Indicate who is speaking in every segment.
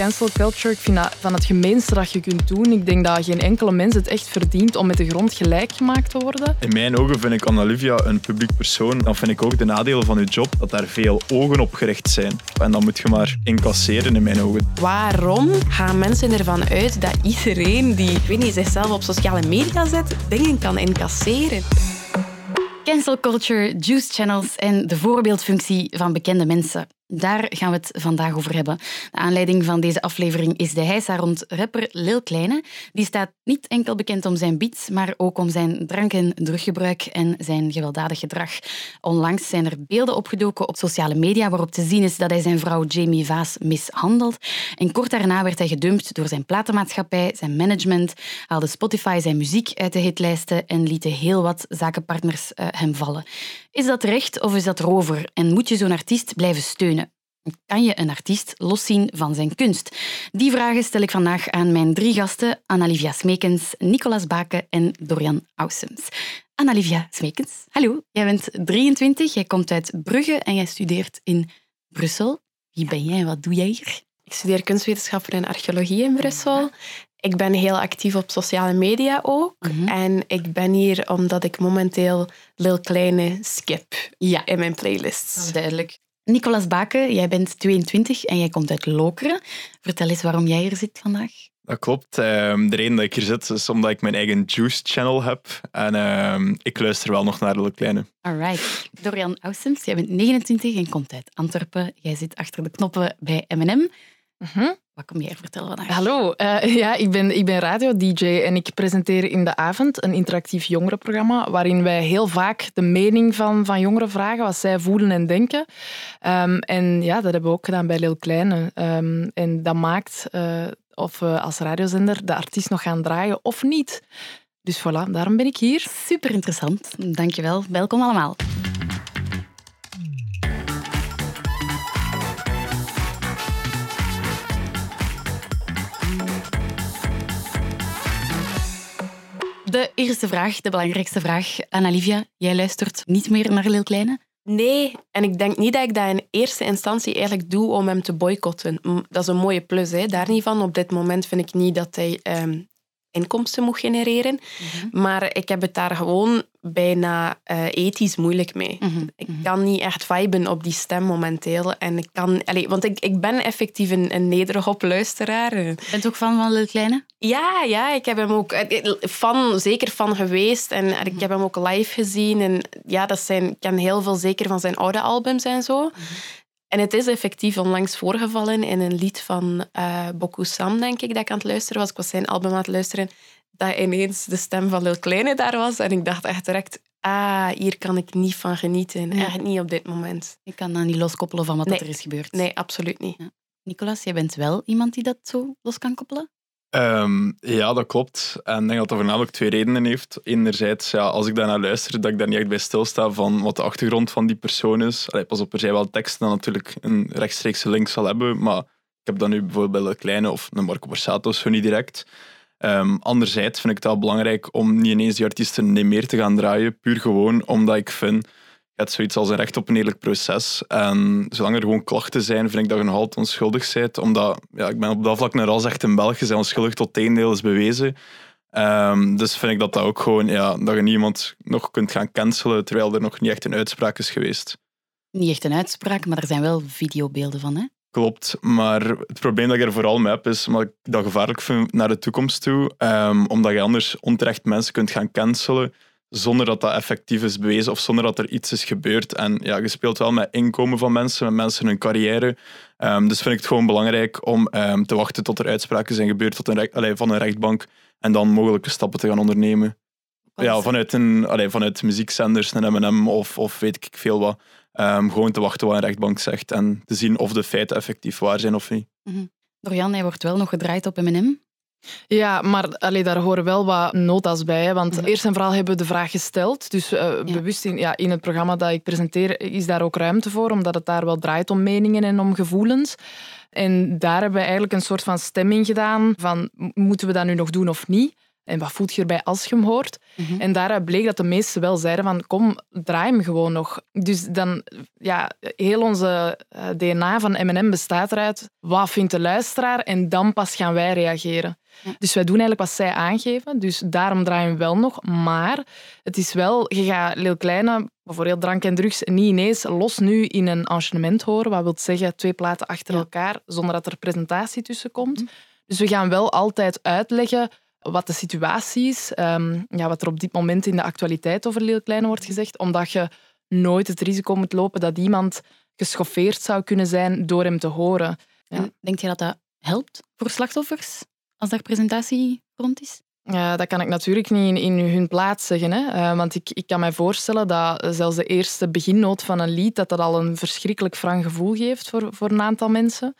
Speaker 1: Cancel culture, ik vind dat van het gemeenste dat je kunt doen. Ik denk dat geen enkele mens het echt verdient om met de grond gelijk gemaakt te worden.
Speaker 2: In mijn ogen vind ik Anna-Livia een publiek persoon. Dan vind ik ook de nadelen van je job dat daar veel ogen op gericht zijn. En dan moet je maar incasseren in mijn ogen.
Speaker 3: Waarom gaan mensen ervan uit dat iedereen die ik weet niet, zichzelf op sociale media zet, dingen kan incasseren?
Speaker 4: Cancel culture, juice channels en de voorbeeldfunctie van bekende mensen. Daar gaan we het vandaag over hebben. De aanleiding van deze aflevering is de heisa rond rapper Lil Kleine. Die staat niet enkel bekend om zijn beats, maar ook om zijn drank- en druggebruik en zijn gewelddadig gedrag. Onlangs zijn er beelden opgedoken op sociale media waarop te zien is dat hij zijn vrouw Jamie Vaas mishandelt. En kort daarna werd hij gedumpt door zijn platenmaatschappij, zijn management, haalde Spotify zijn muziek uit de hitlijsten en lieten heel wat zakenpartners uh, hem vallen. Is dat recht of is dat rover? En moet je zo'n artiest blijven steunen? Kan je een artiest loszien van zijn kunst? Die vragen stel ik vandaag aan mijn drie gasten, Annalivia Smekens, Nicolas Baken en Dorian Aussems. Annalivia Smekens, hallo. Jij bent 23, jij komt uit Brugge en jij studeert in Brussel. Wie ben jij en wat doe jij hier?
Speaker 3: Ik studeer kunstwetenschappen en archeologie in Brussel. Ik ben heel actief op sociale media ook.
Speaker 4: Mhm.
Speaker 3: En ik ben hier omdat ik momenteel Lil Kleine skip
Speaker 4: Ja.
Speaker 3: in mijn playlists.
Speaker 4: Dat is duidelijk. Nicolas Baken, jij bent 22 en jij komt uit Lokeren. Vertel eens waarom jij hier zit vandaag.
Speaker 2: Dat klopt. Ehm, de reden dat ik hier zit is omdat ik mijn eigen Juice channel heb. En ehm, ik luister wel nog naar de kleine.
Speaker 4: Alright. Dorian Aussems, jij bent 29 en komt uit Antwerpen. Jij zit achter de knoppen bij M&M. Wat kom jij vertellen vandaag?
Speaker 1: Hallo, eh, ja, ik ben, ik ben radio-dj en ik presenteer in de avond een interactief jongerenprogramma waarin wij heel vaak de mening van, van jongeren vragen, wat zij voelen en denken. Ehm, en ja, dat hebben we ook gedaan bij Lil Kleine. Ehm, en dat maakt eh, of we als radiozender de artiest nog gaan draaien of niet. Dus voilà, daarom ben ik hier.
Speaker 4: Super interessant. Dankjewel. Welkom allemaal. Eerste vraag, de belangrijkste vraag. Annalivia, jij luistert niet meer naar Lil Kleine?
Speaker 3: Nee, en ik denk niet dat ik dat in eerste instantie eigenlijk doe om hem te boycotten. Dat is een mooie plus, hè. daar niet van. Op dit moment vind ik niet dat hij ehm, inkomsten moet genereren. Maar ik heb het daar gewoon bijna eh, ethisch moeilijk mee.
Speaker 4: Mhm,
Speaker 3: Ik
Speaker 4: mhm.
Speaker 3: kan niet echt viben op die stem momenteel. En ik kan, want ik, ik ben effectief een, een nederhop luisteraar.
Speaker 4: Bent ook fan van Lil Kleine?
Speaker 3: Ja, ja, ik heb hem ook eh, fan, zeker fan geweest. En ik heb hem ook live gezien. En ja, dat zijn, ik ken heel veel zeker van zijn oude albums en zo. En het is effectief onlangs voorgevallen in een lied van Boku Sam, denk ik, dat ik aan het luisteren was. Ik was zijn album aan het luisteren. Dat ineens de stem van Lil Kleine daar was. En ik dacht echt direct, ah, hier kan ik niet van genieten. Echt niet op dit moment.
Speaker 4: Ik kan dat niet loskoppelen van wat
Speaker 3: Nee.
Speaker 4: er is gebeurd.
Speaker 3: Nee, absoluut niet.
Speaker 4: Nicolas, jij bent wel iemand die dat zo los kan koppelen?
Speaker 2: Ehm, ja, dat klopt. En ik denk dat dat voornamelijk twee redenen heeft. Enerzijds, ja, als ik daarnaar luister, dat ik daar niet echt bij stilsta van wat de achtergrond van die persoon is. Allee, pas op, er zijn wel teksten die natuurlijk een rechtstreekse link zal hebben, maar ik heb dat nu bijvoorbeeld bij een kleine of een Marco Borsato zo niet direct. Ehm, anderzijds vind ik het wel belangrijk om niet ineens die artiesten niet meer te gaan draaien, puur gewoon omdat ik vind, hebt zoiets als een recht op een eerlijk proces. En zolang er gewoon klachten zijn, vind ik dat je nog altijd onschuldig bent. Omdat, ja, ik ben op dat vlak naar als echt in België, zijn onschuldig tot het tegendeel is bewezen. Ehm, dus vind ik dat dat ook gewoon, ja, dat je niemand nog kunt gaan cancelen, terwijl er nog niet echt een uitspraak is geweest.
Speaker 4: Niet echt een uitspraak, maar er zijn wel videobeelden van. Hè?
Speaker 2: Klopt, maar het probleem dat ik er vooral mee heb, is omdat ik dat gevaarlijk vind naar de toekomst toe. Ehm, omdat je anders onterecht mensen kunt gaan cancelen zonder dat dat effectief is bewezen of zonder dat er iets is gebeurd. En ja, je speelt wel met inkomen van mensen, met mensen hun carrière. Ehm, dus vind ik het gewoon belangrijk om ehm, te wachten tot er uitspraken zijn gebeurd tot een allee, van een rechtbank en dan mogelijke stappen te gaan ondernemen. Ja, vanuit, een, allee, vanuit muziekzenders, een M&M of, of weet ik veel wat. Ehm, gewoon te wachten wat een rechtbank zegt en te zien of de feiten effectief waar zijn of niet.
Speaker 4: Dorian, hij wordt wel nog gedraaid op M&M.
Speaker 1: Ja, maar allee, daar horen wel wat nota's bij. Hè, want eerst en vooral hebben we de vraag gesteld. Dus eh, bewust in, ja, in het programma dat ik presenteer is daar ook ruimte voor, omdat het daar wel draait om meningen en om gevoelens. En daar hebben we eigenlijk een soort van stemming gedaan van moeten we dat nu nog doen of niet? En wat voelt je erbij als je hem hoort?
Speaker 4: Mhm.
Speaker 1: En daaruit bleek dat de meesten wel zeiden van kom, draai hem gewoon nog. Dus dan, ja, heel onze eh, DNA van M&M bestaat eruit. Wat vindt de luisteraar? En dan pas gaan wij reageren.
Speaker 4: Ja.
Speaker 1: Dus wij doen eigenlijk wat zij aangeven. Dus daarom draaien we wel nog. Maar het is wel, je gaat Lil Kleine, bijvoorbeeld drank en drugs, niet ineens los nu in een enchaînement horen. Wat wil zeggen twee platen achter
Speaker 4: Ja.
Speaker 1: elkaar, zonder dat er presentatie tussen komt.
Speaker 4: Mhm.
Speaker 1: Dus we gaan wel altijd uitleggen wat de situatie is, ehm, ja, wat er op dit moment in de actualiteit over Lil Kleine wordt gezegd, omdat je nooit het risico moet lopen dat iemand geschoffeerd zou kunnen zijn door hem te horen. Ja.
Speaker 4: Denk je dat dat helpt voor slachtoffers als daar presentatie rond is?
Speaker 1: Ja, dat kan ik natuurlijk niet in, in hun plaats zeggen. Hè. Eh, want ik, ik kan mij voorstellen dat zelfs de eerste beginnoot van een lied dat dat al een verschrikkelijk wrang gevoel geeft voor, voor een aantal mensen.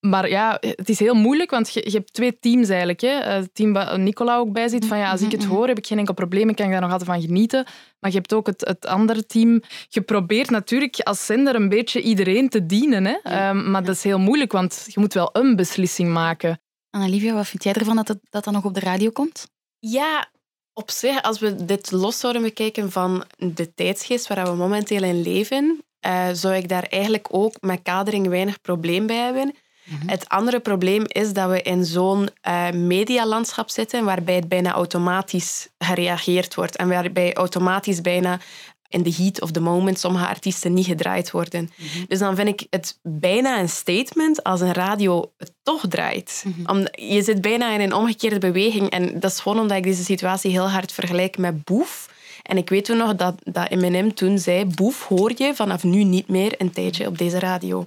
Speaker 1: Maar ja, het is heel moeilijk, want je, je hebt twee teams eigenlijk. Hè. Eh, Het team waar Nicola ook bij zit, van ja, als ik het hoor, heb ik geen enkel probleem, ik kan daar nog altijd van genieten. Maar je hebt ook het, het andere team. Je probeert natuurlijk als zender een beetje iedereen te dienen. Hè. Ehm, maar dat is heel moeilijk, want je moet wel een beslissing maken.
Speaker 4: Annalivia, wat vind jij ervan dat het, dat dat nog op de radio komt?
Speaker 3: Ja, op zich, als we dit los zouden bekijken van de tijdsgeest waar we momenteel in leven, eh, zou ik daar eigenlijk ook met kadering weinig probleem bij hebben.
Speaker 4: Mhm.
Speaker 3: Het andere probleem is dat we in zo'n eh, medialandschap zitten waarbij het bijna automatisch gereageerd wordt en waarbij automatisch bijna in de heat of the moment sommige artiesten niet gedraaid worden. Dus dan vind ik het bijna een statement als een radio het toch draait. Om, je zit bijna in een omgekeerde beweging en dat is gewoon omdat ik deze situatie heel hard vergelijk met Boef. En ik weet toen nog dat, dat Eminem toen zei, Boef hoor je vanaf nu niet meer een tijdje op deze radio.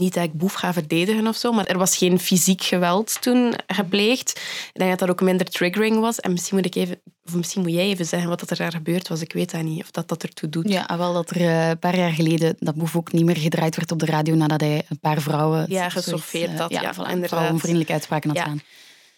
Speaker 3: Niet dat ik Boef ga verdedigen of zo, maar er was geen fysiek geweld toen gepleegd. Ik denk dat dat ook minder triggering was. En misschien moet, ik even, of misschien moet jij even zeggen wat dat er daar gebeurd was. Ik weet dat niet, of dat dat ertoe doet.
Speaker 4: Ja, ah, wel dat er eh, een paar jaar geleden dat Boef ook niet meer gedraaid werd op de radio nadat hij een paar vrouwen...
Speaker 3: Ja,
Speaker 4: zoiets,
Speaker 3: gesoffeerd
Speaker 4: eh,
Speaker 3: had, ja,
Speaker 4: voilà,
Speaker 3: inderdaad.
Speaker 4: vrouwenvriendelijke uitspraken had
Speaker 3: Ja.
Speaker 4: gedaan.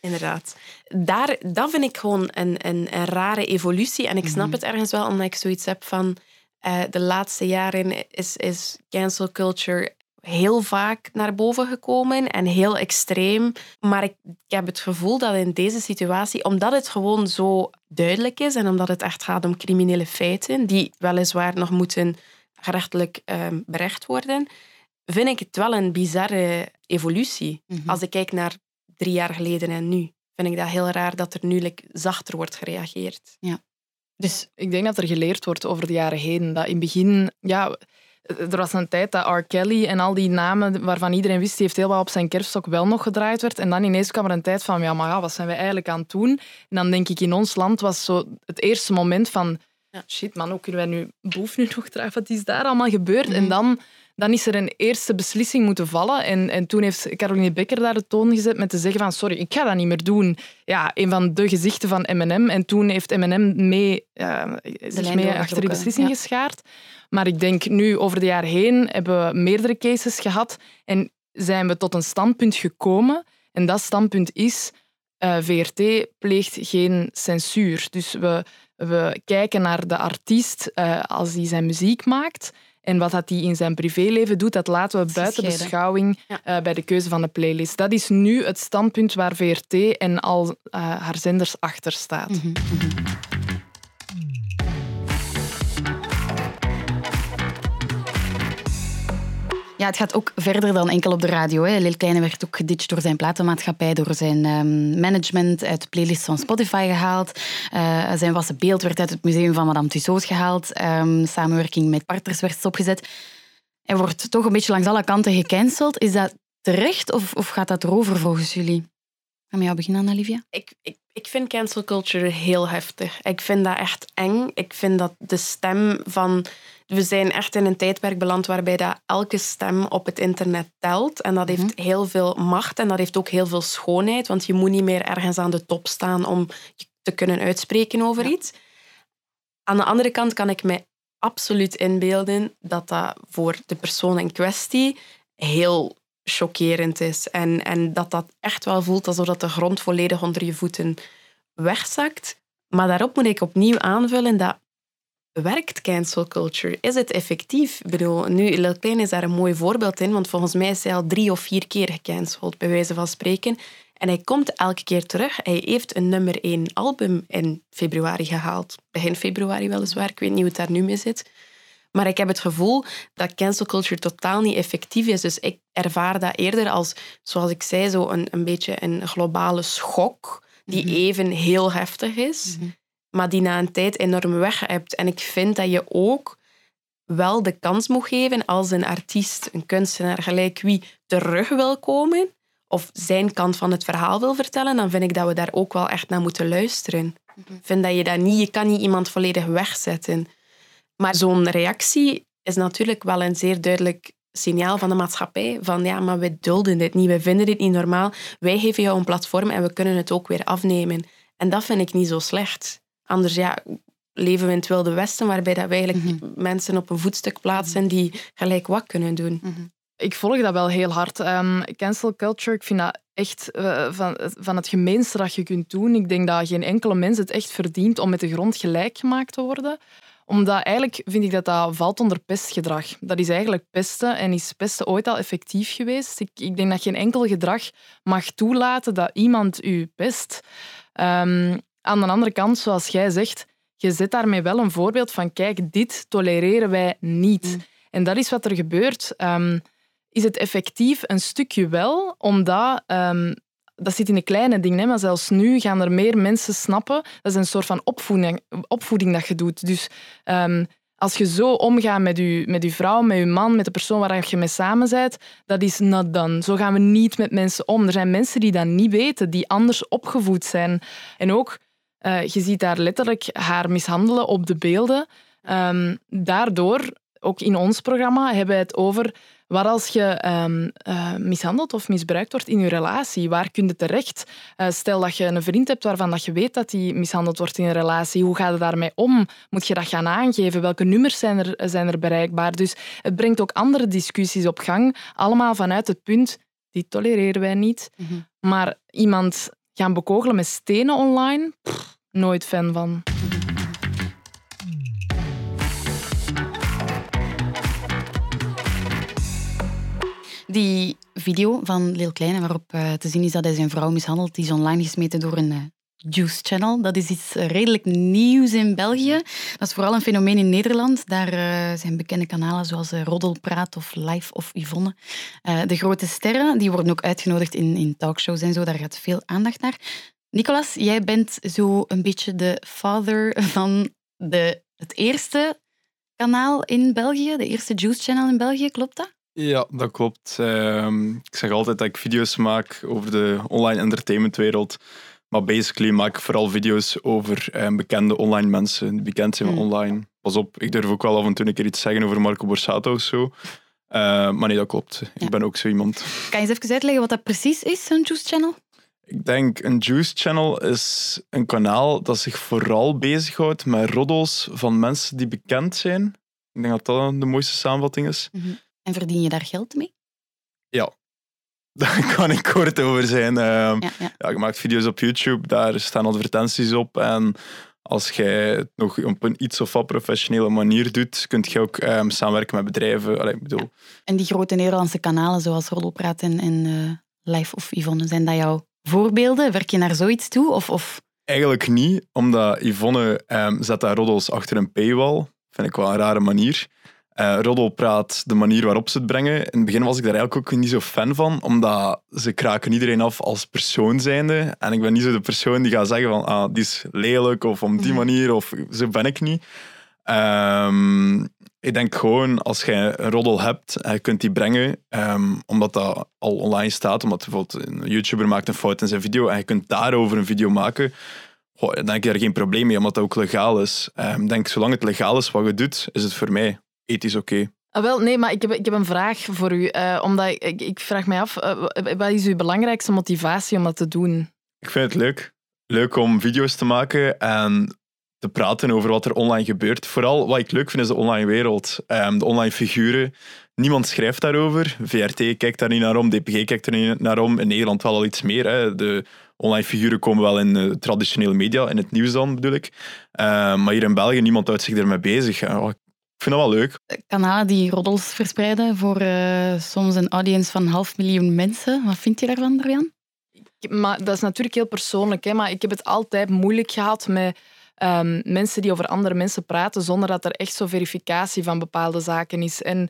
Speaker 3: Inderdaad. Daar, dat vind ik gewoon een, een, een rare evolutie. En ik snap
Speaker 4: Mhm.
Speaker 3: het ergens wel, omdat ik zoiets heb van... eh, de laatste jaren is, is cancel culture heel vaak naar boven gekomen en heel extreem. Maar ik, ik heb het gevoel dat in deze situatie, omdat het gewoon zo duidelijk is en omdat het echt gaat om criminele feiten, die weliswaar nog moeten gerechtelijk ehm, berecht worden, vind ik het wel een bizarre evolutie.
Speaker 4: Mhm.
Speaker 3: Als ik kijk naar drie jaar geleden en nu, vind ik dat heel raar dat er nu like, zachter wordt gereageerd.
Speaker 1: Dus ik denk dat er geleerd wordt over de jaren heen. Dat in het begin, ja, er was een tijd dat R. Kelly en al die namen waarvan iedereen wist, die heeft heel wat op zijn kerfstok wel nog gedraaid werd. En dan ineens kwam er een tijd van, ja, maar ja, wat zijn wij eigenlijk aan het doen? En dan denk ik, in ons land was zo het eerste moment van,
Speaker 3: Ja.
Speaker 1: shit man, hoe kunnen wij nu boef nu nog dragen? Wat is daar allemaal gebeurd?
Speaker 4: Mhm.
Speaker 1: En dan, dan is er een eerste beslissing moeten vallen. En, en toen heeft Caroline Becker daar de toon gezet met te zeggen van, sorry, ik ga dat niet meer doen. Ja, een van de gezichten van M&M. En toen heeft M&M mee, ja, zich mee achter die beslissing
Speaker 4: ja.
Speaker 1: geschaard. Maar ik denk nu, over de jaren heen, hebben we meerdere cases gehad en zijn we tot een standpunt gekomen. En dat standpunt is, eh, VRT pleegt geen censuur. Dus we, we kijken naar de artiest eh, als hij zijn muziek maakt. En wat dat hij in zijn privéleven doet, dat laten we buiten beschouwing
Speaker 3: Ja.
Speaker 1: eh, bij de keuze van de playlist. Dat is nu het standpunt waar VRT en al eh, haar zenders achter staat.
Speaker 4: Mhm. Ja, het gaat ook verder dan enkel op de radio. Hè. Lil Kleine werd ook geditcht door zijn platenmaatschappij, door zijn ehm, management uit de playlist van Spotify gehaald. Eh, zijn wassen beeld werd uit het museum van Madame Tussauds gehaald. Ehm, samenwerking met partners werd stopgezet. Hij wordt toch een beetje langs alle kanten gecanceld. Is dat terecht of, of gaat dat erover volgens jullie? Gaan we jou beginnen, Olivia?
Speaker 3: Ik, ik vind cancel culture heel heftig. Ik vind dat echt eng. Ik vind dat de stem van... We zijn echt in een tijdperk beland waarbij dat elke stem op het internet telt. En dat heeft heel veel macht en dat heeft ook heel veel schoonheid. Want je moet niet meer ergens aan de top staan om te kunnen uitspreken over iets. Aan de andere kant kan ik mij absoluut inbeelden dat dat voor de persoon in kwestie heel chockerend is. En, en dat dat echt wel voelt alsof dat de grond volledig onder je voeten wegzakt. Maar daarop moet ik opnieuw aanvullen dat werkt cancel culture? Is het effectief? Ik bedoel, nu, Lil Klein is daar een mooi voorbeeld in, want volgens mij is hij al drie of vier keer gecanceld, bij wijze van spreken. En hij komt elke keer terug. Hij heeft een nummer één album in februari gehaald. Begin februari weliswaar. Ik weet niet hoe het daar nu mee zit. Maar ik heb het gevoel dat cancel culture totaal niet effectief is. Dus ik ervaar dat eerder als, zoals ik zei, zo een, een beetje een globale schok die
Speaker 4: Mhm.
Speaker 3: even heel heftig is, maar die na een tijd enorm weg hebt. En ik vind dat je ook wel de kans moet geven als een artiest, een kunstenaar, gelijk wie terug wil komen of zijn kant van het verhaal wil vertellen, dan vind ik dat we daar ook wel echt naar moeten luisteren. Ik vind dat je dat niet, je kan niet iemand volledig wegzetten. Maar zo'n reactie is natuurlijk wel een zeer duidelijk signaal van de maatschappij. Van ja, maar we dulden dit niet, we vinden dit niet normaal. Wij geven jou een platform en we kunnen het ook weer afnemen. En dat vind ik niet zo slecht. Anders ja, leven we in het Wilde Westen, waarbij dat we eigenlijk mensen op een voetstuk plaatsen die gelijk wat kunnen doen.
Speaker 1: Ik volg dat wel heel hard. Ehm, cancel culture, ik vind dat echt eh, van, van het gemeenste dat je kunt doen. Ik denk dat geen enkele mens het echt verdient om met de grond gelijk gemaakt te worden omdat eigenlijk vind ik dat dat valt onder pestgedrag. Dat is eigenlijk pesten. En is pesten ooit al effectief geweest? Ik, ik denk dat geen enkel gedrag mag toelaten dat iemand u pest. Ehm, aan de andere kant, zoals jij zegt, je zet daarmee wel een voorbeeld van kijk, dit tolereren wij niet. En dat is wat er gebeurt. Ehm, is het effectief? Een stukje wel, omdat ehm, dat zit in de kleine dingen, maar zelfs nu gaan er meer mensen snappen. Dat is een soort van opvoeding, opvoeding dat je doet. Dus ehm, als je zo omgaat met je, met uw vrouw, met je man, met de persoon waar je mee samen bent, dat is not done. Zo gaan we niet met mensen om. Er zijn mensen die dat niet weten, die anders opgevoed zijn. En ook, eh, je ziet daar letterlijk haar mishandelen op de beelden. Ehm, daardoor, ook in ons programma, hebben we het over wat als je eh, mishandeld of misbruikt wordt in je relatie? Waar kun je terecht? Uh, stel dat je een vriend hebt waarvan dat je weet dat hij mishandeld wordt in een relatie. Hoe gaat het daarmee om? Moet je dat gaan aangeven? Welke nummers zijn er, zijn er bereikbaar? Dus het brengt ook andere discussies op gang. Allemaal vanuit het punt, dit tolereren wij niet. Mm -hmm. Maar iemand gaan bekogelen met stenen online? Pff, nooit fan van.
Speaker 4: Die video van Lil Kleine, waarop uh, te zien is dat hij zijn vrouw mishandelt, die is online gesmeten door een uh, Juice Channel. Dat is iets redelijk nieuws in België. Dat is vooral een fenomeen in Nederland. Daar uh, zijn bekende kanalen zoals Roddelpraat of Live of Yvonne. de grote sterren die worden ook uitgenodigd in, in talkshows en zo. Daar gaat veel aandacht naar. Nicolas, jij bent zo een beetje de father van de, het eerste kanaal in België, de eerste Juice Channel in België, klopt dat?
Speaker 2: Ja, dat klopt. Uh, ik zeg altijd dat ik video's maak over de online entertainmentwereld. Maar basically maak ik vooral video's over uh, bekende online mensen die bekend zijn mm. online. Pas op, ik durf ook wel af en toe een keer iets zeggen over Marco Borsato of zo. Uh, maar nee, dat klopt. Ik ja. ben ook zo iemand.
Speaker 4: Kan je eens even uitleggen wat dat precies is, een Juice Channel?
Speaker 2: Ik denk, een Juice Channel is een kanaal dat zich vooral bezighoudt met roddels van mensen die bekend zijn. Ik denk dat dat de mooiste samenvatting is.
Speaker 4: Mm -hmm. En verdien je daar geld mee?
Speaker 2: Ja, daar kan ik kort over zijn. Uh, ja, ja. ja, je maakt video's op YouTube, daar staan advertenties op. En als jij het nog op een iets of wat professionele manier doet, kun je ook um, samenwerken met bedrijven. Allee, ik bedoel.
Speaker 4: En die grote Nederlandse kanalen, zoals Roddelpraat en, en uh, Live of Yvonne, zijn dat jouw voorbeelden? Werk je naar zoiets toe? Of, of?
Speaker 2: Eigenlijk niet, omdat Yvonne um, zet haar roddels achter een paywall. Vind ik wel een rare manier. Uh, Roddelpraat, de manier waarop ze het brengen. In het begin was ik daar eigenlijk ook niet zo fan van, omdat ze kraken iedereen af als persoon zijnde. En ik ben niet zo de persoon die gaat zeggen van ah, die is lelijk of om die manier, of zo ben ik niet. Um, ik denk gewoon, als je een roddel hebt en je kunt die brengen, um, omdat dat al online staat, omdat bijvoorbeeld een YouTuber maakt een fout in zijn video en je kunt daarover een video maken, goh, dan denk ik daar geen probleem mee, omdat dat ook legaal is. Ik um, denk, zolang het legaal is wat je doet, is het voor mij ethisch oké. Okay.
Speaker 1: Ah, wel, nee, maar ik heb, ik heb een vraag voor u. Uh, omdat ik, ik, vraag mij af, uh, wat is uw belangrijkste motivatie om dat te doen?
Speaker 2: Ik vind het leuk. Leuk om video's te maken en te praten over wat er online gebeurt. Vooral wat ik leuk vind is de online wereld. Um, de online figuren. Niemand schrijft daarover. VRT kijkt daar niet naar om. DPG kijkt er niet naar om. In Nederland wel al iets meer. Hè. De online figuren komen wel in de traditionele media, in het nieuws dan bedoel ik. Um, maar hier in België, niemand houdt zich ermee bezig. Oh, vind dat wel leuk.
Speaker 4: Kanalen die roddels verspreiden voor uh, soms een audience van een half miljoen mensen. Wat vind je daarvan, Dorian?
Speaker 1: maar dat is natuurlijk heel persoonlijk, hè, maar ik heb het altijd moeilijk gehad met ehm, mensen die over andere mensen praten zonder dat er echt zo verificatie van bepaalde zaken is. En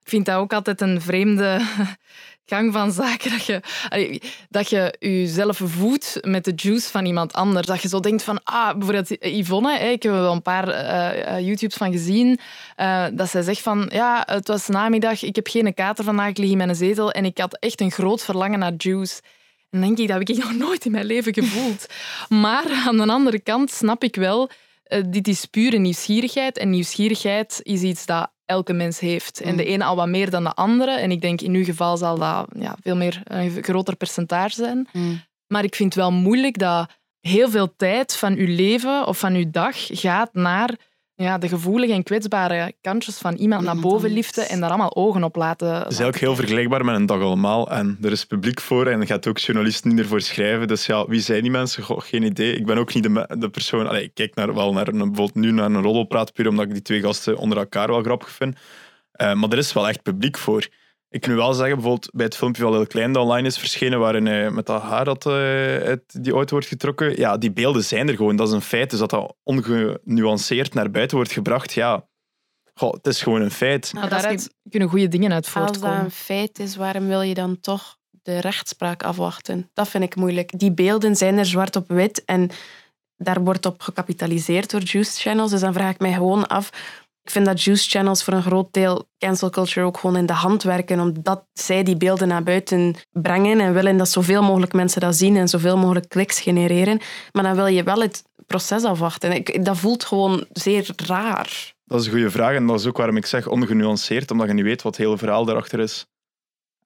Speaker 1: ik vind dat ook altijd een vreemde gang van zaken. Dat je, dat je jezelf voedt met de juice van iemand anders. Dat je zo denkt van, ah, bijvoorbeeld Yvonne, ik heb er wel een paar uh, YouTubes van gezien, uh, dat zij zegt van, ja, het was namiddag, ik heb geen kater vandaag, ik lig in mijn zetel en ik had echt een groot verlangen naar juice. En denk ik, dat heb ik nog nooit in mijn leven gevoeld. Maar aan de andere kant snap ik wel, dit is pure nieuwsgierigheid. En nieuwsgierigheid is iets dat elke mens heeft. En de mm. ene al wat meer dan de andere. En ik denk in uw geval zal dat ja, veel meer een groter percentage zijn. Mm. Maar ik vind het wel moeilijk dat heel veel tijd van uw leven of van uw dag gaat naar ja, de gevoelige en kwetsbare kantjes van iemand naar boven liften en daar allemaal ogen op laten.
Speaker 2: Het is ook heel vergelijkbaar met een dag allemaal. En er is publiek voor en er gaat ook journalisten niet ervoor schrijven. Dus ja, wie zijn die mensen? Goh, geen idee. Ik ben ook niet de, de persoon... Allee, ik kijk naar, wel naar een, bijvoorbeeld nu naar een roddelpraat, puur omdat ik die twee gasten onder elkaar wel grappig vind. Uh, maar er is wel echt publiek voor. Ik kan nu wel zeggen, bijvoorbeeld bij het filmpje van Lil Klein dat online is verschenen, waarin hij met dat haar dat, uh, uit die auto wordt getrokken, ja, die beelden zijn er gewoon. Dat is een feit. Dus dat dat ongenuanceerd naar buiten wordt gebracht, ja, goh, het is gewoon een feit.
Speaker 1: Nou, daaruit kunnen goede dingen uit voortkomen.
Speaker 3: Als dat een feit is, waarom wil je dan toch de rechtspraak afwachten? Dat vind ik moeilijk. Die beelden zijn er zwart op wit en daar wordt op gecapitaliseerd door juice channels. Dus dan vraag ik mij gewoon af ik vind dat juice channels voor een groot deel cancel culture ook gewoon in de hand werken, omdat zij die beelden naar buiten brengen en willen dat zoveel mogelijk mensen dat zien en zoveel mogelijk kliks genereren. Maar dan wil je wel het proces afwachten. Ik, dat voelt gewoon zeer raar.
Speaker 2: Dat is een goede vraag en dat is ook waarom ik zeg ongenuanceerd, omdat je niet weet wat het hele verhaal daarachter is.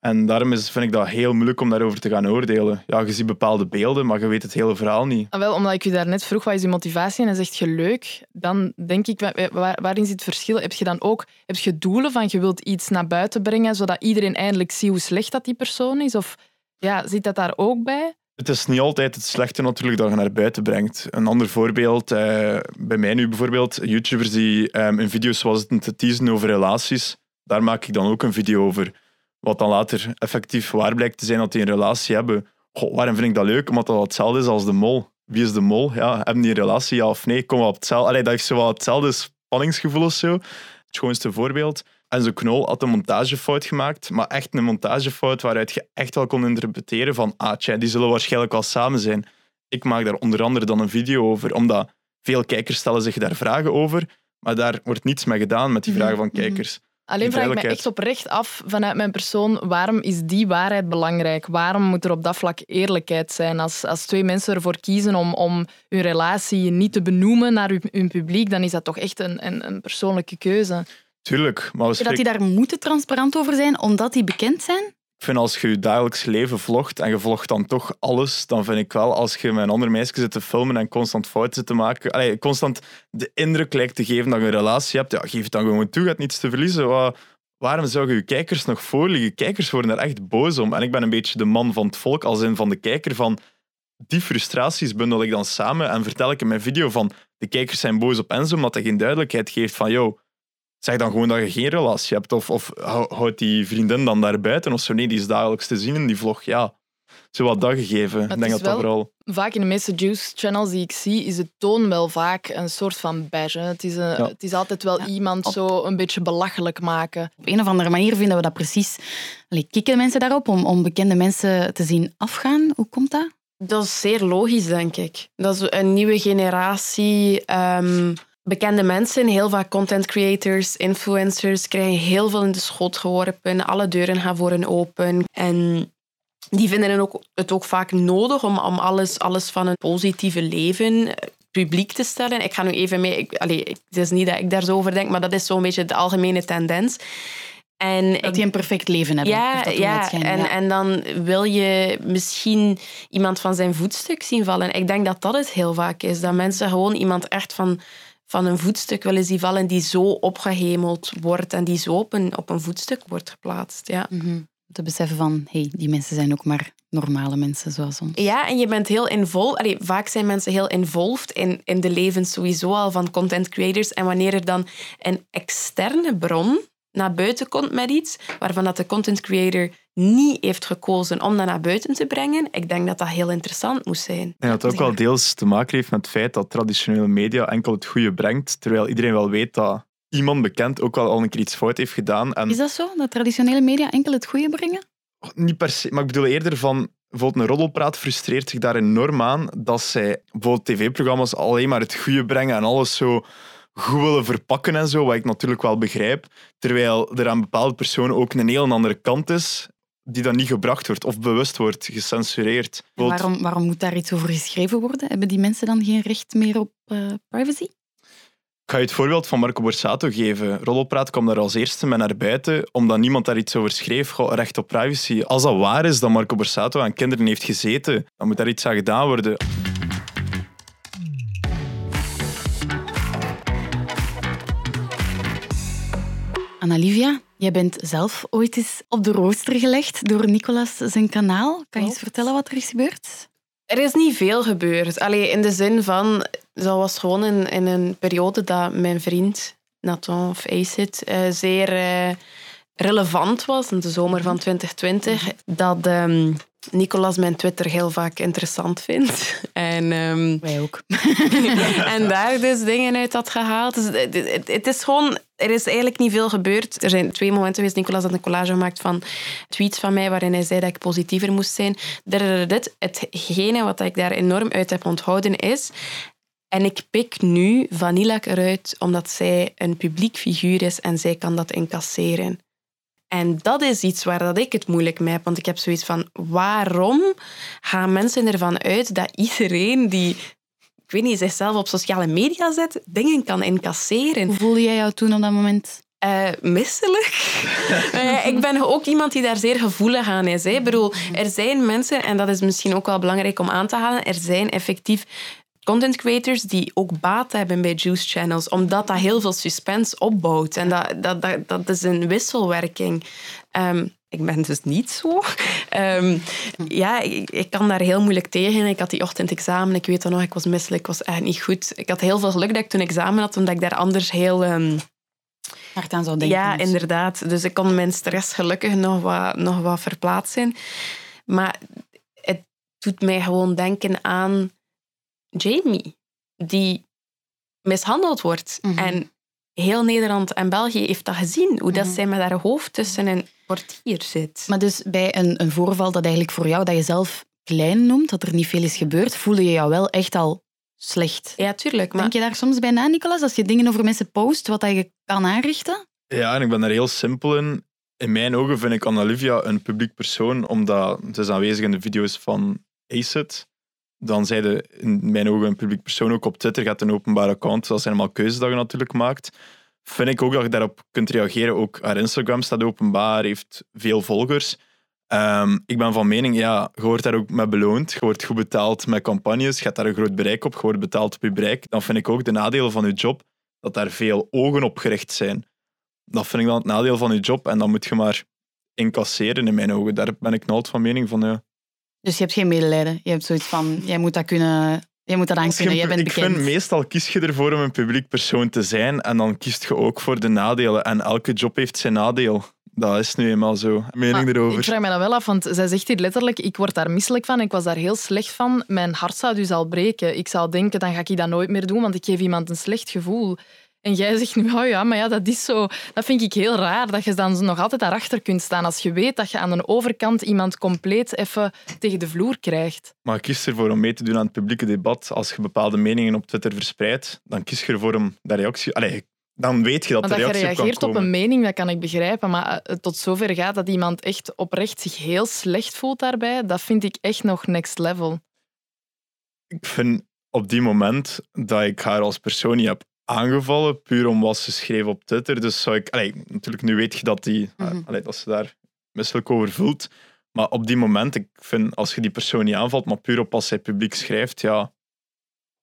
Speaker 2: En daarom is, vind ik dat heel moeilijk om daarover te gaan oordelen. Ja, je ziet bepaalde beelden, maar je weet het hele verhaal niet.
Speaker 1: Ah, wel, omdat ik je daarnet vroeg, wat is je motivatie? En dan zegt je leuk. Dan denk ik, waar, waarin zit het verschil? Heb je dan ook heb je doelen van je wilt iets naar buiten brengen, zodat iedereen eindelijk ziet hoe slecht dat die persoon is? Of ja, zit dat daar ook bij?
Speaker 2: Het is niet altijd het slechte natuurlijk dat je naar buiten brengt. Een ander voorbeeld, eh, bij mij nu bijvoorbeeld, YouTubers die eh, in video's zoals het te teasen over relaties, daar maak ik dan ook een video over wat dan later effectief waar blijkt te zijn dat die een relatie hebben. Goh, waarom vind ik dat leuk? Omdat dat hetzelfde is als de mol. Wie is de mol? Ja, hebben die een relatie, ja of nee? Kom op hetzelfde. Allee, dat heeft zo wel hetzelfde spanningsgevoel of zo. Het schoonste voorbeeld. En zo'n knol had een montagefout gemaakt, maar echt een montagefout waaruit je echt wel kon interpreteren van ah, tja, die zullen waarschijnlijk wel samen zijn. Ik maak daar onder andere dan een video over, omdat veel kijkers stellen zich daar vragen over, maar daar wordt niets mee gedaan met die mhm, vragen van kijkers.
Speaker 1: Alleen vraag ik me echt oprecht af vanuit mijn persoon, waarom is die waarheid belangrijk? Waarom moet er op dat vlak eerlijkheid zijn? Als, als twee mensen ervoor kiezen om, om hun relatie niet te benoemen naar hun, publiek, dan is dat toch echt een, een, een persoonlijke keuze.
Speaker 2: Tuurlijk. Maar we
Speaker 4: Dat die daar moeten transparant over zijn, omdat die bekend zijn?
Speaker 2: Ik vind als je je dagelijks leven vlogt en je vlogt dan toch alles, dan vind ik wel als je met een ander meisje zit te filmen en constant fouten te maken, constant de indruk lijkt te geven dat je een relatie hebt, ja, geef het dan gewoon toe, je hebt niets te verliezen. Waarom zou je kijkers nog voorliggen? Kijkers worden er echt boos om. En ik ben een beetje de man van het volk, als in van de kijker van die frustraties bundel ik dan samen en vertel ik in mijn video van de kijkers zijn boos op Enzo omdat hij geen duidelijkheid geeft van yo, zeg dan gewoon dat je geen relatie hebt. Of, of houdt die vriendin dan daar buiten of zo. Nee, die is dagelijks te zien in die vlog. Ja, zo wat dat gegeven. Ik denk dat dat vooral...
Speaker 1: Vaak in de meeste juice-channels die ik zie, is het toon wel vaak een soort van badge. Het is, een, het is altijd wel iemand zo een beetje belachelijk maken.
Speaker 4: Op een of andere manier vinden we dat precies... Allee, kikken mensen daarop om, om bekende mensen te zien afgaan? Hoe komt dat?
Speaker 3: Dat is zeer logisch, denk ik. Dat is een nieuwe generatie... Ehm, bekende mensen, heel vaak content creators, influencers, krijgen heel veel in de schoot geworpen. Alle deuren gaan voor hen open. En die vinden het ook, het ook vaak nodig om, om alles, alles van een positieve leven eh, publiek te stellen. Ik ga nu even mee... Ik, allez, het is niet dat ik daar zo over denk, maar dat is zo'n beetje de algemene tendens.
Speaker 4: En dat die een perfect leven hebben.
Speaker 3: Ja, ja, en, en dan wil je misschien iemand van zijn voetstuk zien vallen. Ik denk dat dat het heel vaak is. Dat mensen gewoon iemand echt van van een voetstuk willen zien vallen die zo opgehemeld wordt en die zo op een, op een voetstuk wordt geplaatst. Ja. Mm
Speaker 4: Te beseffen van, hey, die mensen zijn ook maar normale mensen zoals ons.
Speaker 3: Ja, en je bent heel involved. Vaak zijn mensen heel involved in, in de levens sowieso al van content creators. En wanneer er dan een externe bron naar buiten komt met iets, waarvan dat de content creator niet heeft gekozen om dat naar buiten te brengen, ik denk dat dat heel interessant moest zijn.
Speaker 2: En dat ook wel deels te maken heeft met het feit dat traditionele media enkel het goede brengt, terwijl iedereen wel weet dat iemand bekend ook wel al een keer iets fout heeft gedaan. En
Speaker 4: Is dat zo? Dat traditionele media enkel het goede brengen?
Speaker 2: niet per se, maar ik bedoel eerder van bijvoorbeeld een roddelpraat frustreert zich daar enorm aan dat zij bijvoorbeeld tv-programma's alleen maar het goede brengen en alles zo goed willen verpakken en zo, wat ik natuurlijk wel begrijp, terwijl er aan bepaalde personen ook een heel andere kant is die dan niet gebracht wordt of bewust wordt gecensureerd.
Speaker 4: Waarom, waarom moet daar iets over geschreven worden? Hebben die mensen dan geen recht meer op eh, privacy?
Speaker 2: Ik ga je het voorbeeld van Marco Borsato geven. Roddelpraat kwam daar als eerste mee naar buiten, omdat niemand daar iets over schreef. Goh, recht op privacy. Als dat waar is dat Marco Borsato aan kinderen heeft gezeten, dan moet daar iets aan gedaan worden.
Speaker 4: Annalivia, jij bent zelf ooit eens op de rooster gelegd door Nicolas zijn kanaal. Kan je eens vertellen wat er is gebeurd?
Speaker 3: Er is niet veel gebeurd. Allee, in de zin van, dat was gewoon in, in een periode dat mijn vriend Nathan of Acid eh, zeer eh, relevant was, in de zomer van 2020, dat ehm, Nicolas mijn Twitter heel vaak interessant vindt. En, ehm,
Speaker 4: Wij ook.
Speaker 3: en daar dus dingen uit had gehaald. Dus het, het- het is gewoon, er is eigenlijk niet veel gebeurd. Er zijn twee momenten geweest. Nicolas had een collage gemaakt van tweets van mij waarin hij zei dat ik positiever moest zijn. Dit, hetgene wat ik daar enorm uit heb onthouden is... En ik pik nu Vanillak eruit omdat zij een publiek figuur is en zij kan dat incasseren. En dat is iets waar dat ik het moeilijk mee heb. Want ik heb zoiets van, waarom gaan mensen ervan uit dat iedereen die, ik weet niet, zichzelf op sociale media zet, dingen kan incasseren?
Speaker 4: Hoe voelde jij jou toen op dat moment?
Speaker 3: Eh, misselijk. Eh, ik ben ook iemand die daar zeer gevoelig aan is. Hè. Ik bedoel, er zijn mensen, en dat is misschien ook wel belangrijk om aan te halen, er zijn effectief content creators die ook baat hebben bij juice channels, omdat dat heel veel suspense opbouwt. En dat, dat, dat, dat is een wisselwerking. Ehm, ik ben dus niet zo. Ehm, ja, ik, ik kan daar heel moeilijk tegen. Ik had die ochtend examen. Ik weet dat nog, ik was misselijk. Ik was echt niet goed. Ik had heel veel geluk dat ik toen examen had, omdat ik daar anders heel... ehm,
Speaker 4: Hard aan zou denken.
Speaker 3: ja,
Speaker 4: dus.
Speaker 3: inderdaad. Dus ik kon mijn stress gelukkig nog wat, nog wat verplaatsen. Maar het doet mij gewoon denken aan Jamie, die mishandeld wordt.
Speaker 4: Mhm.
Speaker 3: En heel Nederland en België heeft dat gezien, hoe dat
Speaker 4: Mhm.
Speaker 3: zij met haar hoofd tussen een portier zit.
Speaker 4: Maar dus bij een, een voorval dat eigenlijk voor jou, dat je zelf klein noemt, dat er niet veel is gebeurd, voelde je jou wel echt al slecht.
Speaker 3: Ja, tuurlijk. Maar
Speaker 4: Denk je daar soms bij na, Nicolas, als je dingen over mensen post, wat dat je kan aanrichten?
Speaker 2: Ja, en ik ben daar heel simpel in. In mijn ogen vind ik Annalivia een publiek persoon, omdat ze is aanwezig in de video's van Acid. Dan zij de, in mijn ogen een publiek persoon. Ook op Twitter gaat een openbaar account, zoals keuzes dat je natuurlijk maakt. Vind ik ook dat je daarop kunt reageren. Ook haar Instagram staat openbaar, heeft veel volgers. Ehm, ik ben van mening, ja, je wordt daar ook mee beloond. Je wordt goed betaald met campagnes. Je hebt daar een groot bereik op. Je wordt betaald op je bereik. Dan vind ik ook de nadelen van je job dat daar veel ogen op gericht zijn. Dat vind ik dan het nadeel van je job. En dan moet je maar incasseren in mijn ogen. Daar ben ik altijd van mening van. Ja.
Speaker 4: Dus je hebt geen medelijden. Je hebt zoiets van, jij moet dat kunnen... Jij moet dat aan
Speaker 2: je
Speaker 4: kunnen, jij
Speaker 2: pu-
Speaker 4: bent
Speaker 2: ik
Speaker 4: bekend.
Speaker 2: vind meestal kies je ervoor om een publiek persoon te zijn. En dan kiest je ook voor de nadelen. En elke job heeft zijn nadeel. Dat is nu eenmaal zo. Mening
Speaker 1: Maar
Speaker 2: erover.
Speaker 1: Ik vraag me dat wel af, want zij zegt hier letterlijk, ik word daar misselijk van, ik was daar heel slecht van. Mijn hart zou dus al breken. Ik zou denken, dan ga ik dat nooit meer doen, want ik geef iemand een slecht gevoel. En jij zegt nu, oh ja, maar ja, dat is zo. Dat vind ik heel raar, dat je dan nog altijd daarachter kunt staan als je weet dat je aan de overkant iemand compleet even tegen de vloer krijgt.
Speaker 2: Maar kies ervoor om mee te doen aan het publieke debat. Als je bepaalde meningen op Twitter verspreidt, dan kies je ervoor om daar reactie... Allee, dan weet je dat
Speaker 1: Maar
Speaker 2: de
Speaker 1: dat je
Speaker 2: reactie op kan
Speaker 1: reageert op
Speaker 2: komen.
Speaker 1: een mening, dat kan ik begrijpen. Maar eh, tot zover gaat dat iemand echt oprecht zich heel slecht voelt daarbij, dat vind ik echt nog next level.
Speaker 2: ik vind op die moment dat ik haar als persoon niet heb aangevallen, puur om wat ze schreef op Twitter. Dus zou ik, allee, natuurlijk, nu weet je dat, die, allee, dat ze daar misselijk over voelt. Maar op die moment, ik vind, als je die persoon niet aanvalt, maar puur op als zij publiek schrijft, ja,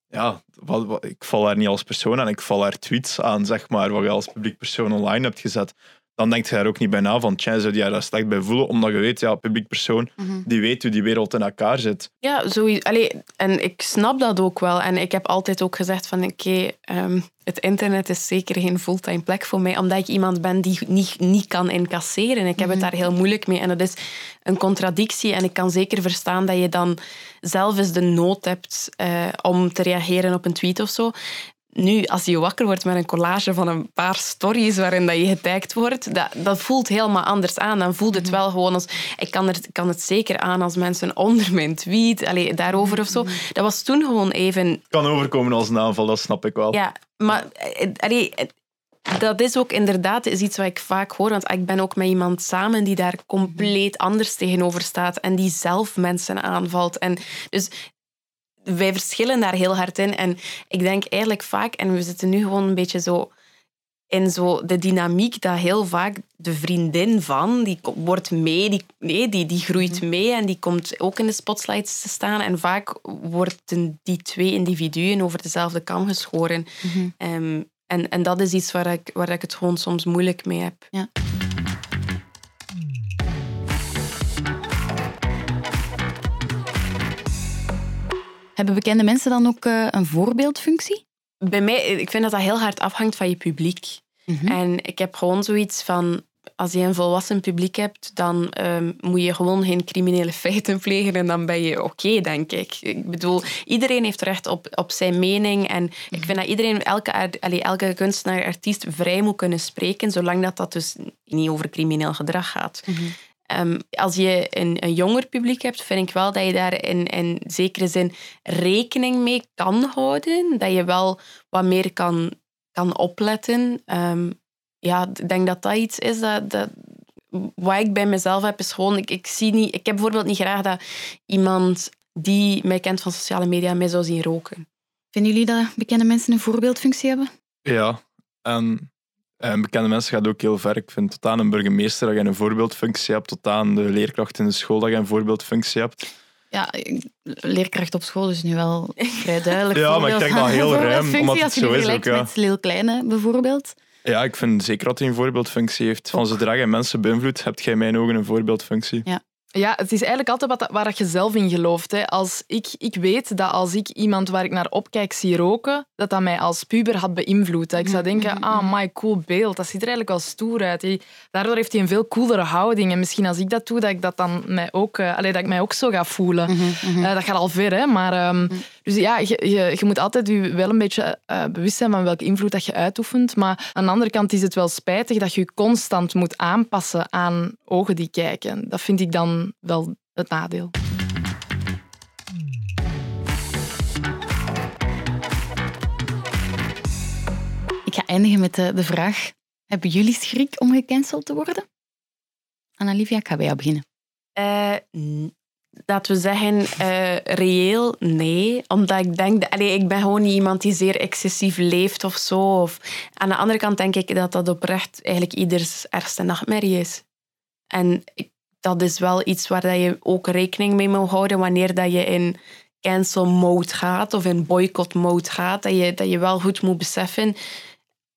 Speaker 2: ja wat, wat- ik val haar niet als persoon aan. Ik val haar tweets aan, zeg maar, wat je als publiek persoon online hebt gezet. Dan denk je daar ook niet bij na van, tja, zou je daar slecht bij voelen, omdat je weet, ja, publiek persoon,
Speaker 4: Mhm.
Speaker 2: die weet hoe die wereld in elkaar zit.
Speaker 3: Ja, sowieso. Allee, en ik snap dat ook wel. En ik heb altijd ook gezegd van oké, ehm, het internet is zeker geen fulltime plek voor mij, omdat ik iemand ben die niet, niet kan incasseren. Ik heb het daar heel moeilijk mee. En dat is een contradictie. En ik kan zeker verstaan dat je dan zelf eens de nood hebt eh, om te reageren op een tweet of zo. Nu, als je wakker wordt met een collage van een paar stories waarin dat je getagd wordt, dat, dat voelt helemaal anders aan. Dan voelt het wel gewoon als... Ik kan, er, kan het zeker aan als mensen onder mijn tweet, allee, daarover of zo. Dat was toen gewoon even...
Speaker 2: Kan overkomen als een aanval, dat snap ik wel.
Speaker 3: Ja, maar... eh, allee, eh, dat is ook inderdaad is iets wat ik vaak hoor. Want ik ben ook met iemand samen die daar compleet anders tegenover staat. En die zelf mensen aanvalt. En dus wij verschillen daar heel hard in. En ik denk eigenlijk vaak, en we zitten nu gewoon een beetje zo in zo de dynamiek dat heel vaak de vriendin van, die wordt mee, die, nee, die, die groeit mee en die komt ook in de spotlights te staan. En vaak worden die twee individuen over dezelfde kam geschoren. Ehm, en, en dat is iets waar ik, waar ik het gewoon soms moeilijk mee heb.
Speaker 4: Ja. Hebben bekende mensen dan ook eh, een voorbeeldfunctie?
Speaker 3: Bij mij, ik vind dat dat heel hard afhangt van je publiek. En ik heb gewoon zoiets van, als je een volwassen publiek hebt, dan ehm, moet je gewoon geen criminele feiten plegen en dan ben je oké, denk ik. Ik bedoel, iedereen heeft recht op, op zijn mening en ik vind dat iedereen, elke, allee, elke kunstenaar, artiest vrij moet kunnen spreken, zolang dat, dat dus niet over crimineel gedrag gaat. Ehm, als je een, een jonger publiek hebt, vind ik wel dat je daar in, in zekere zin rekening mee kan houden. Dat je wel wat meer kan, kan opletten. Ehm, ja, ik denk dat dat iets is dat, dat, wat ik bij mezelf heb, is gewoon... Ik, ik, zie niet, ik heb bijvoorbeeld niet graag dat iemand die mij kent van sociale media mij zou zien roken.
Speaker 4: Vinden jullie dat bekende mensen een voorbeeldfunctie hebben?
Speaker 2: Ja, en, en bekende mensen gaat ook heel ver. Ik vind tot aan een burgemeester dat je een voorbeeldfunctie hebt, tot aan de leerkracht in de school dat je een voorbeeldfunctie hebt.
Speaker 4: Ja, leerkracht op school is nu wel vrij duidelijk.
Speaker 2: Ja, maar ik denk dat heel ruim, omdat het zo is ook, ja.
Speaker 4: met Leel Kleine bijvoorbeeld.
Speaker 2: Ja, ik vind zeker dat hij een voorbeeldfunctie heeft. Van zodra je mensen beïnvloedt, heb jij in mijn ogen een voorbeeldfunctie.
Speaker 1: Ja, het is eigenlijk altijd wat, waar je zelf in gelooft. Hè. Als ik, ik weet dat als ik iemand waar ik naar opkijk zie roken, dat dat mij als puber had beïnvloed. Dat ik zou denken, ah, my cool beeld. Dat ziet er eigenlijk wel stoer uit. Daardoor heeft hij een veel coolere houding. En misschien als ik dat doe, dat ik, dat dan mij ook, eh, dat ik mij ook zo ga voelen. Eh, dat gaat al ver, hè. Maar, ehm, Dus ja, je, je, je moet altijd je wel een beetje eh, bewust zijn van welke invloed dat je uitoefent. Maar aan de andere kant is het wel spijtig dat je je constant moet aanpassen aan ogen die kijken. Dat vind ik dan wel het nadeel.
Speaker 4: Ik ga eindigen met de, de vraag: hebben jullie schrik om gecanceld te worden? Anna-Livia, ik ga bij jou beginnen.
Speaker 3: Eh, laten we zeggen, eh, reëel nee. Omdat ik denk, dat, allee, ik ben gewoon niet iemand die zeer excessief leeft of zo. Of, aan de andere kant denk ik dat dat oprecht eigenlijk ieders ergste nachtmerrie is. En ik- dat is wel iets waar dat je ook rekening mee moet houden wanneer dat je in cancel mode gaat of in boycott mode gaat. Dat je, dat je wel goed moet beseffen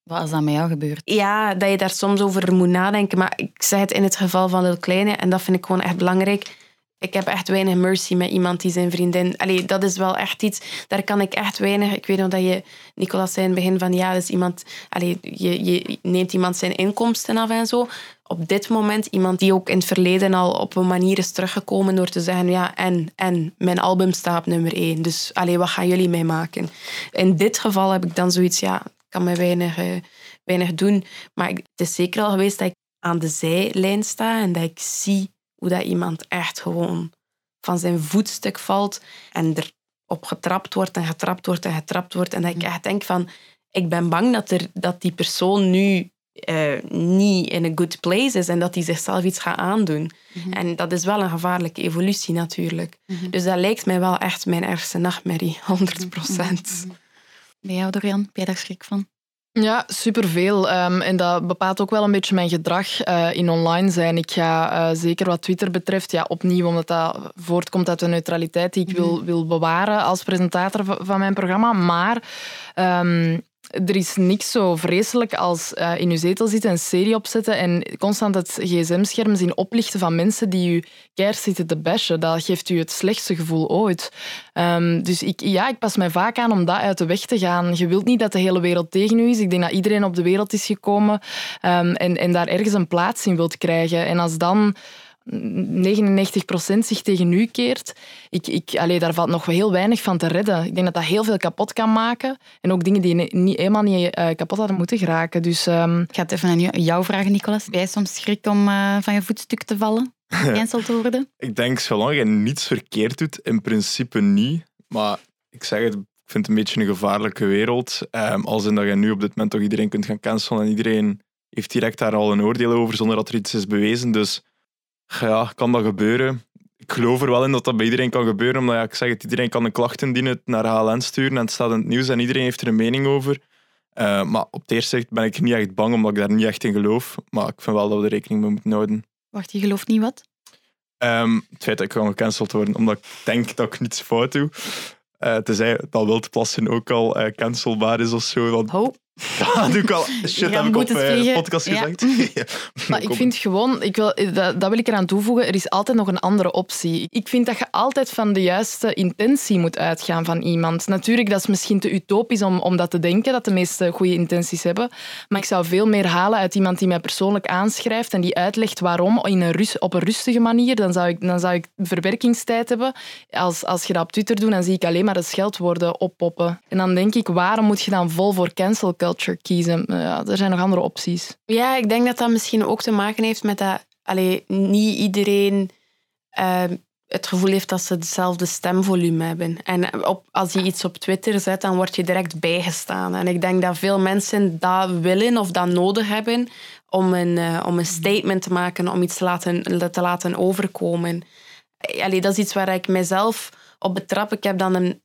Speaker 4: Wat is dat met jou gebeurd?
Speaker 3: ja, dat je daar soms over moet nadenken. Maar ik zeg het in het geval van Lil Kleine, en dat vind ik gewoon echt belangrijk. Ik heb echt weinig mercy met iemand die zijn vriendin... Allee, dat is wel echt iets... Daar kan ik echt weinig... Ik weet nog dat je, Nicolas, zei in het begin van... Ja, dus iemand... Allee, je, je neemt iemand zijn inkomsten af en zo. Op dit moment iemand die ook in het verleden al op een manier is teruggekomen door te zeggen... Ja, en, en, mijn album staat op nummer één. Dus allee, wat gaan jullie mee maken? In dit geval heb ik dan zoiets... Ja, kan me weinig... eh, weinig doen. Maar het is zeker al geweest dat ik aan de zijlijn sta en dat ik zie hoe dat iemand echt gewoon van zijn voetstuk valt en erop getrapt wordt en getrapt wordt en getrapt wordt. En dat ik echt denk van, ik ben bang dat, er, dat die persoon nu eh, niet in een good place is en dat hij zichzelf iets gaat aandoen. En dat is wel een gevaarlijke evolutie natuurlijk. Dus dat lijkt mij wel echt mijn ergste nachtmerrie, 100 procent.
Speaker 4: Bij jou, Dorian, heb jij daar schrik van?
Speaker 1: Ja, superveel. Ehm, en dat bepaalt ook wel een beetje mijn gedrag eh, in online zijn. Ik ga eh, zeker wat Twitter betreft, ja, opnieuw omdat dat voortkomt uit de neutraliteit die ik wil, wil bewaren als presentator va- van mijn programma. Maar ehm, er is niks zo vreselijk als uh, in uw zetel zitten, een serie opzetten en constant het gsm-scherm zien oplichten van mensen die u keihard zitten te bashen. Dat geeft u het slechtste gevoel ooit. Um, dus ik, ja, ik pas mij vaak aan om dat uit de weg te gaan. Je wilt niet dat de hele wereld tegen u is. Ik denk dat iedereen op de wereld is gekomen um, en, en daar ergens een plaats in wilt krijgen. En als dan 99% zich tegen u keert, ik, ik, allee, daar valt nog heel weinig van te redden. Ik denk dat dat heel veel kapot kan maken. En ook dingen die niet, helemaal niet uh, kapot hadden moeten geraken. Dus, um...
Speaker 4: Ik ga het even aan jou vragen, Nicolas. Ben jij soms schrik om uh, van je voetstuk te vallen? Cancelled te worden?
Speaker 2: ik denk, zolang je niets verkeerd doet, in principe niet. Maar ik zeg het, ik vind het een beetje een gevaarlijke wereld. Um, als in dat je nu op dit moment toch iedereen kunt gaan cancelen en iedereen heeft direct daar al een oordeel over zonder dat er iets is bewezen. Dus ja, kan dat gebeuren? Ik geloof er wel in dat dat bij iedereen kan gebeuren, omdat ja, ik zeg het, iedereen kan een klacht indienen, naar HLN sturen en het staat in het nieuws en iedereen heeft er een mening over. Uh, maar op het eerste zicht ben ik niet echt bang, omdat ik daar niet echt in geloof. Maar ik vind wel dat we er rekening mee moeten houden.
Speaker 4: Wacht, je gelooft niet wat?
Speaker 2: Um, het feit dat ik gewoon gecanceld word, omdat ik denk dat ik niets fout doe. Uh, tenzij dat Wildplassen ook al uh, cancelbaar is of zo.
Speaker 4: Oh.
Speaker 2: Ja, doe ik al. Shit, heb ik op uh, podcast gezegd. Ja.
Speaker 1: maar ik vind gewoon, ik wil, dat, dat, wil ik eraan toevoegen, er is altijd nog een andere optie. Ik vind dat je altijd van de juiste intentie moet uitgaan van iemand. Natuurlijk, dat is misschien te utopisch om, om dat te denken, dat de meeste goede intenties hebben. Maar ik zou veel meer halen uit iemand die mij persoonlijk aanschrijft en die uitlegt waarom in een rust, op een rustige manier. Dan zou ik, dan zou ik verwerkingstijd hebben. Als, als je dat op Twitter doet, dan zie ik alleen maar de scheldwoorden oppoppen. En dan denk ik, waarom moet je dan vol voor cancel culture kiezen. Ja, er zijn nog andere opties.
Speaker 3: Ja, ik denk dat dat misschien ook te maken heeft met dat allee, niet iedereen uh, het gevoel heeft dat ze hetzelfde stemvolume hebben. En op, als je iets op Twitter zet, dan word je direct bijgestaan. En ik denk dat veel mensen dat willen of dat nodig hebben om een, uh, om een statement te maken, om iets te laten, te laten overkomen. Allee, dat is iets waar ik mezelf op betrap. Ik heb dan een,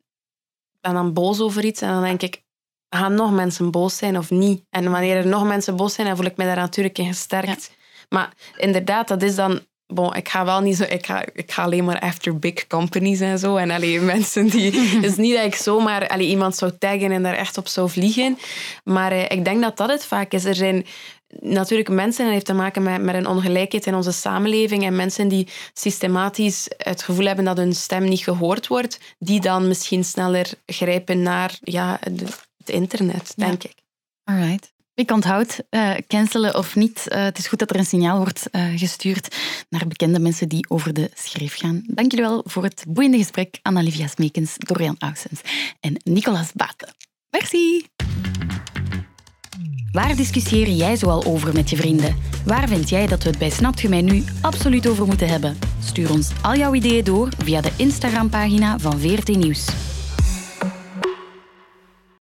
Speaker 3: ben dan boos over iets en dan denk ik, gaan nog mensen boos zijn of niet? En wanneer er nog mensen boos zijn, dan voel ik me daar natuurlijk in gesterkt. Maar inderdaad, dat is dan... Bon, ik ga wel niet zo... Ik ga, ik ga alleen maar after big companies en zo. En allee, mensen die... Het is niet dat ik zomaar allee, iemand zou taggen en daar echt op zou vliegen. Maar eh, ik denk dat dat het vaak is. Er zijn natuurlijk mensen, en dat heeft te maken met, met een ongelijkheid in onze samenleving en mensen die systematisch het gevoel hebben dat hun stem niet gehoord wordt, die dan misschien sneller grijpen naar ja, internet, denk ik.
Speaker 4: Alright. Ik onthoud, uh, cancelen of niet. Uh, het is goed dat er een signaal wordt uh, gestuurd naar bekende mensen die over de schreef gaan. Dank jullie wel voor het boeiende gesprek. Anna-Livia Smekens, Dorian Ausens en Nicolas Baten. Merci. Waar discussieer jij zoal over met je vrienden? Waar vind jij dat we het bij Snapgemeen nu absoluut over moeten hebben? Stuur ons al jouw ideeën door via de Instagram-pagina van VRT Nieuws.